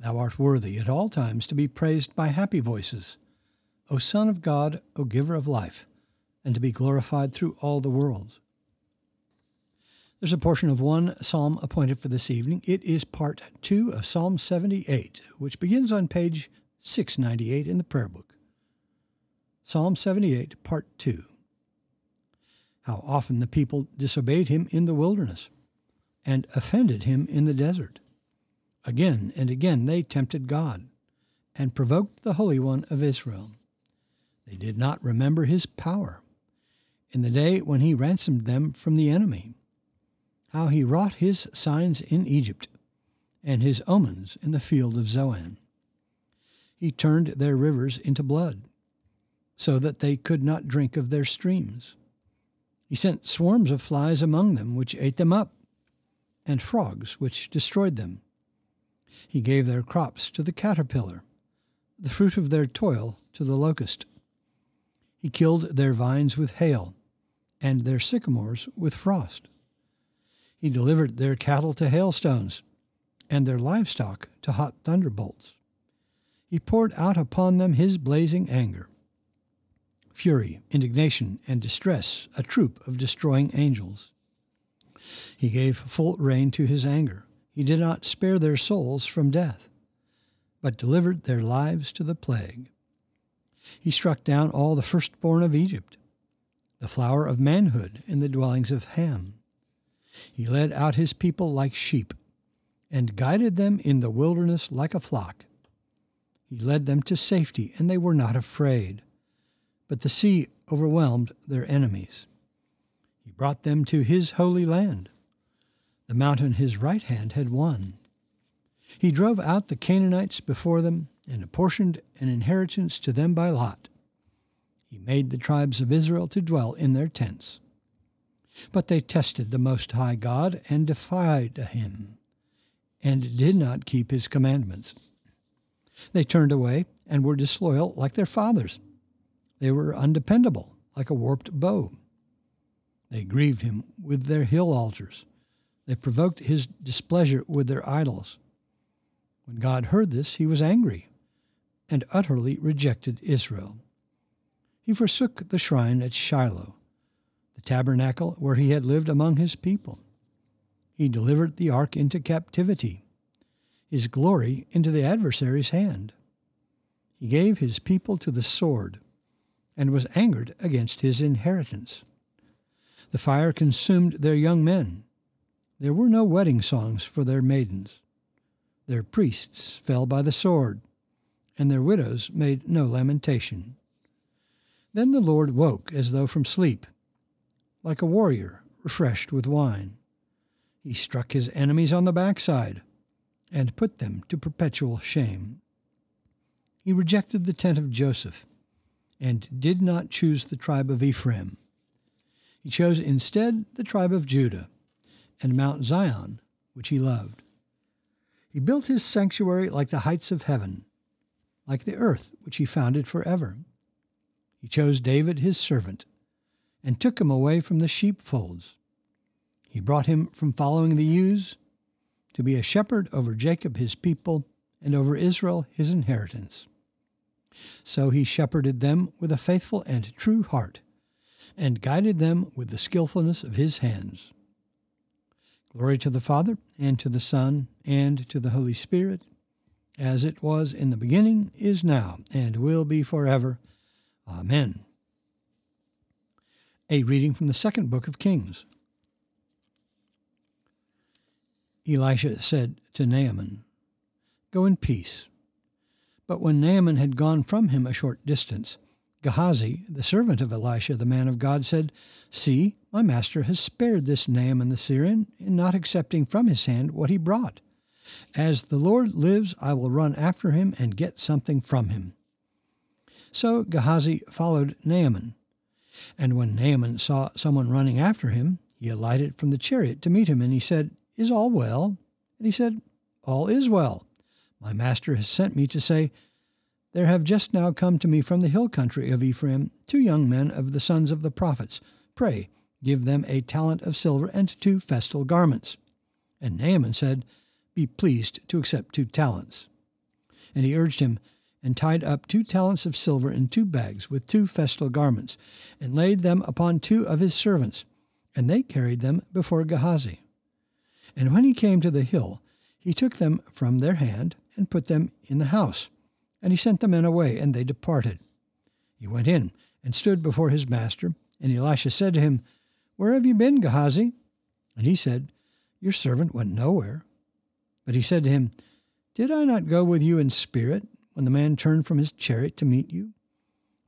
Thou art worthy at all times to be praised by happy voices, O Son of God, O Giver of life, and to be glorified through all the world. There's a portion of one psalm appointed for this evening. It is part two of Psalm 78, which begins on page 698 in the prayer book. Psalm 78, part two. How often the people disobeyed him in the wilderness and offended him in the desert. Again and again they tempted God and provoked the Holy One of Israel. They did not remember his power in the day when he ransomed them from the enemy, how he wrought his signs in Egypt and his omens in the field of Zoan. He turned their rivers into blood, so that they could not drink of their streams. He sent swarms of flies among them, which ate them up, and frogs, which destroyed them. He gave their crops to the caterpillar, the fruit of their toil to the locust. He killed their vines with hail, and their sycamores with frost. He delivered their cattle to hailstones, and their livestock to hot thunderbolts. He poured out upon them his blazing anger. Fury, indignation, and distress, a troop of destroying angels. He gave full rein to his anger he did not spare their souls from death, but delivered their lives to the plague. He struck down all the firstborn of Egypt, the flower of manhood in the dwellings of Ham. He led out his people like sheep, and guided them in the wilderness like a flock. He led them to safety, and they were not afraid. But the sea overwhelmed their enemies. He brought them to his holy land the mountain his right hand had won. He drove out the Canaanites before them and apportioned an inheritance to them by lot. He made the tribes of Israel to dwell in their tents. But they tested the Most High God and defied him, and did not keep his commandments. They turned away and were disloyal like their fathers. They were undependable, like a warped bow. They grieved him with their hill altars they provoked his displeasure with their idols. When God heard this, he was angry and utterly rejected Israel. He forsook the shrine at Shiloh, the tabernacle where he had lived among his people. He delivered the ark into captivity, his glory into the adversary's hand. He gave his people to the sword and was angered against his inheritance. The fire consumed their young men there were no wedding songs for their maidens. Their priests fell by the sword, and their widows made no lamentation. Then the Lord woke as though from sleep, like a warrior refreshed with wine. He struck his enemies on the backside and put them to perpetual shame. He rejected the tent of Joseph and did not choose the tribe of Ephraim. He chose instead the tribe of Judah and Mount Zion, which he loved. He built his sanctuary like the heights of heaven, like the earth which he founded forever. He chose David his servant, and took him away from the sheepfolds. He brought him from following the ewes to be a shepherd over Jacob his people, and over Israel his inheritance. So he shepherded them with a faithful and true heart, and guided them with the skillfulness of his hands. Glory to the Father, and to the Son, and to the Holy Spirit, as it was in the beginning, is now, and will be forever. Amen. A reading from the second book of Kings. Elisha said to Naaman, Go in peace. But when Naaman had gone from him a short distance, Gehazi, the servant of Elisha the man of God, said, See, my master has spared this Naaman the Syrian in not accepting from his hand what he brought. As the Lord lives, I will run after him and get something from him. So Gehazi followed Naaman. And when Naaman saw someone running after him, he alighted from the chariot to meet him, and he said, Is all well? And he said, All is well. My master has sent me to say, There have just now come to me from the hill country of Ephraim two young men of the sons of the prophets. Pray, give them a talent of silver and two festal garments. And Naaman said, Be pleased to accept two talents. And he urged him, and tied up two talents of silver in two bags with two festal garments, and laid them upon two of his servants, and they carried them before Gehazi. And when he came to the hill, he took them from their hand and put them in the house. And he sent the men away, and they departed. He went in and stood before his master, and Elisha said to him, Where have you been, Gehazi? And he said, Your servant went nowhere. But he said to him, Did I not go with you in spirit when the man turned from his chariot to meet you?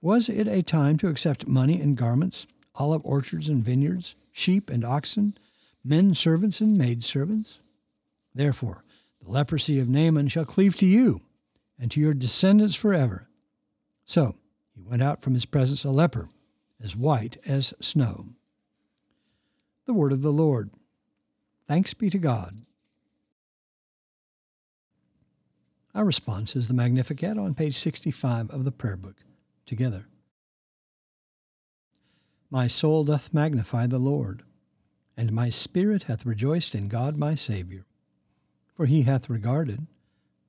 Was it a time to accept money and garments, olive orchards and vineyards, sheep and oxen, men servants and maid servants? Therefore, the leprosy of Naaman shall cleave to you and to your descendants forever. So he went out from his presence a leper, as white as snow. The word of the Lord. Thanks be to God. Our response is the Magnificat on page 65 of the Prayer Book. Together. My soul doth magnify the Lord, and my spirit hath rejoiced in God my Saviour for he hath regarded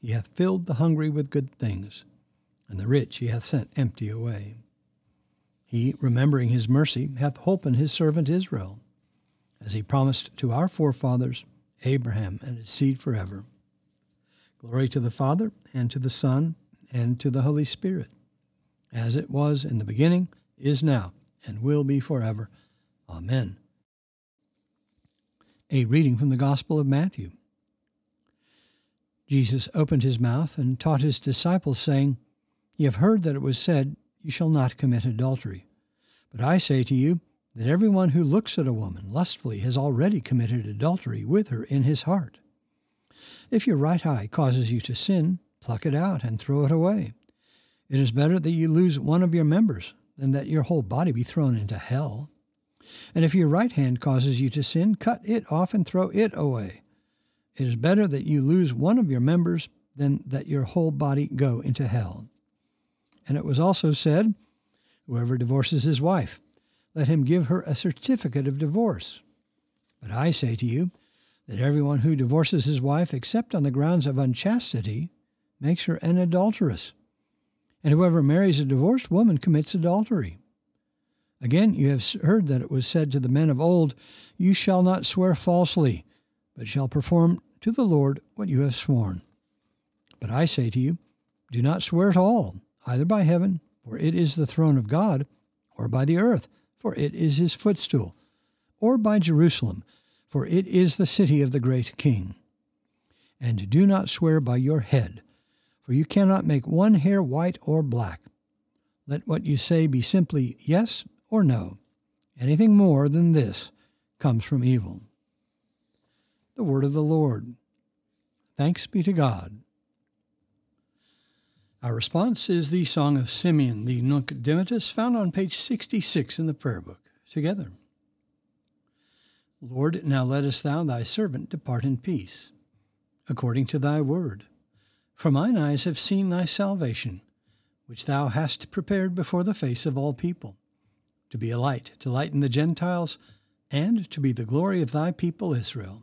He hath filled the hungry with good things, and the rich he hath sent empty away. He, remembering his mercy, hath holpen his servant Israel, as he promised to our forefathers, Abraham and his seed forever. Glory to the Father, and to the Son, and to the Holy Spirit, as it was in the beginning, is now, and will be forever. Amen. A reading from the Gospel of Matthew. Jesus opened his mouth and taught his disciples, saying, Ye have heard that it was said, You shall not commit adultery. But I say to you that every one who looks at a woman lustfully has already committed adultery with her in his heart. If your right eye causes you to sin, pluck it out and throw it away. It is better that you lose one of your members than that your whole body be thrown into hell. And if your right hand causes you to sin, cut it off and throw it away. It is better that you lose one of your members than that your whole body go into hell. And it was also said, Whoever divorces his wife, let him give her a certificate of divorce. But I say to you that everyone who divorces his wife except on the grounds of unchastity makes her an adulteress. And whoever marries a divorced woman commits adultery. Again, you have heard that it was said to the men of old, You shall not swear falsely, but shall perform to the Lord what you have sworn. But I say to you, do not swear at all, either by heaven, for it is the throne of God, or by the earth, for it is his footstool, or by Jerusalem, for it is the city of the great King. And do not swear by your head, for you cannot make one hair white or black. Let what you say be simply yes or no. Anything more than this comes from evil the word of the Lord. Thanks be to God. Our response is the Song of Simeon, the Nunc Dimittis, found on page 66 in the Prayer Book. Together. Lord, now lettest thou thy servant depart in peace, according to thy word. For mine eyes have seen thy salvation, which thou hast prepared before the face of all people, to be a light, to lighten the Gentiles, and to be the glory of thy people Israel.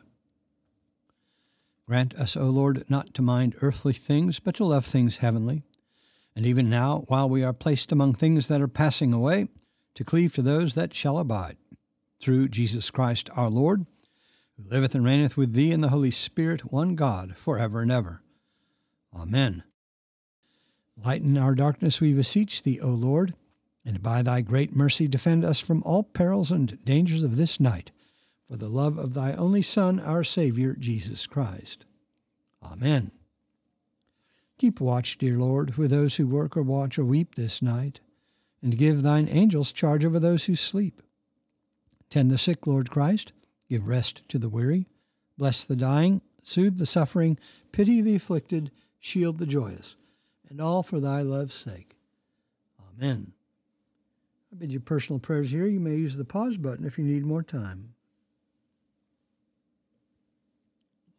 Grant us, O Lord, not to mind earthly things, but to love things heavenly. And even now, while we are placed among things that are passing away, to cleave to those that shall abide. Through Jesus Christ our Lord, who liveth and reigneth with thee in the Holy Spirit, one God, for ever and ever. Amen. Lighten our darkness, we beseech thee, O Lord, and by thy great mercy defend us from all perils and dangers of this night, for the love of thy only Son, our Saviour, Jesus Christ. Amen. Keep watch, dear Lord, with those who work or watch or weep this night, and give thine angels charge over those who sleep. Tend the sick, Lord Christ Give rest to the weary, bless the dying, soothe the suffering, pity the afflicted, shield the joyous, and all for thy love's sake. Amen. I bid you personal prayers here. You may use the pause button if you need more time.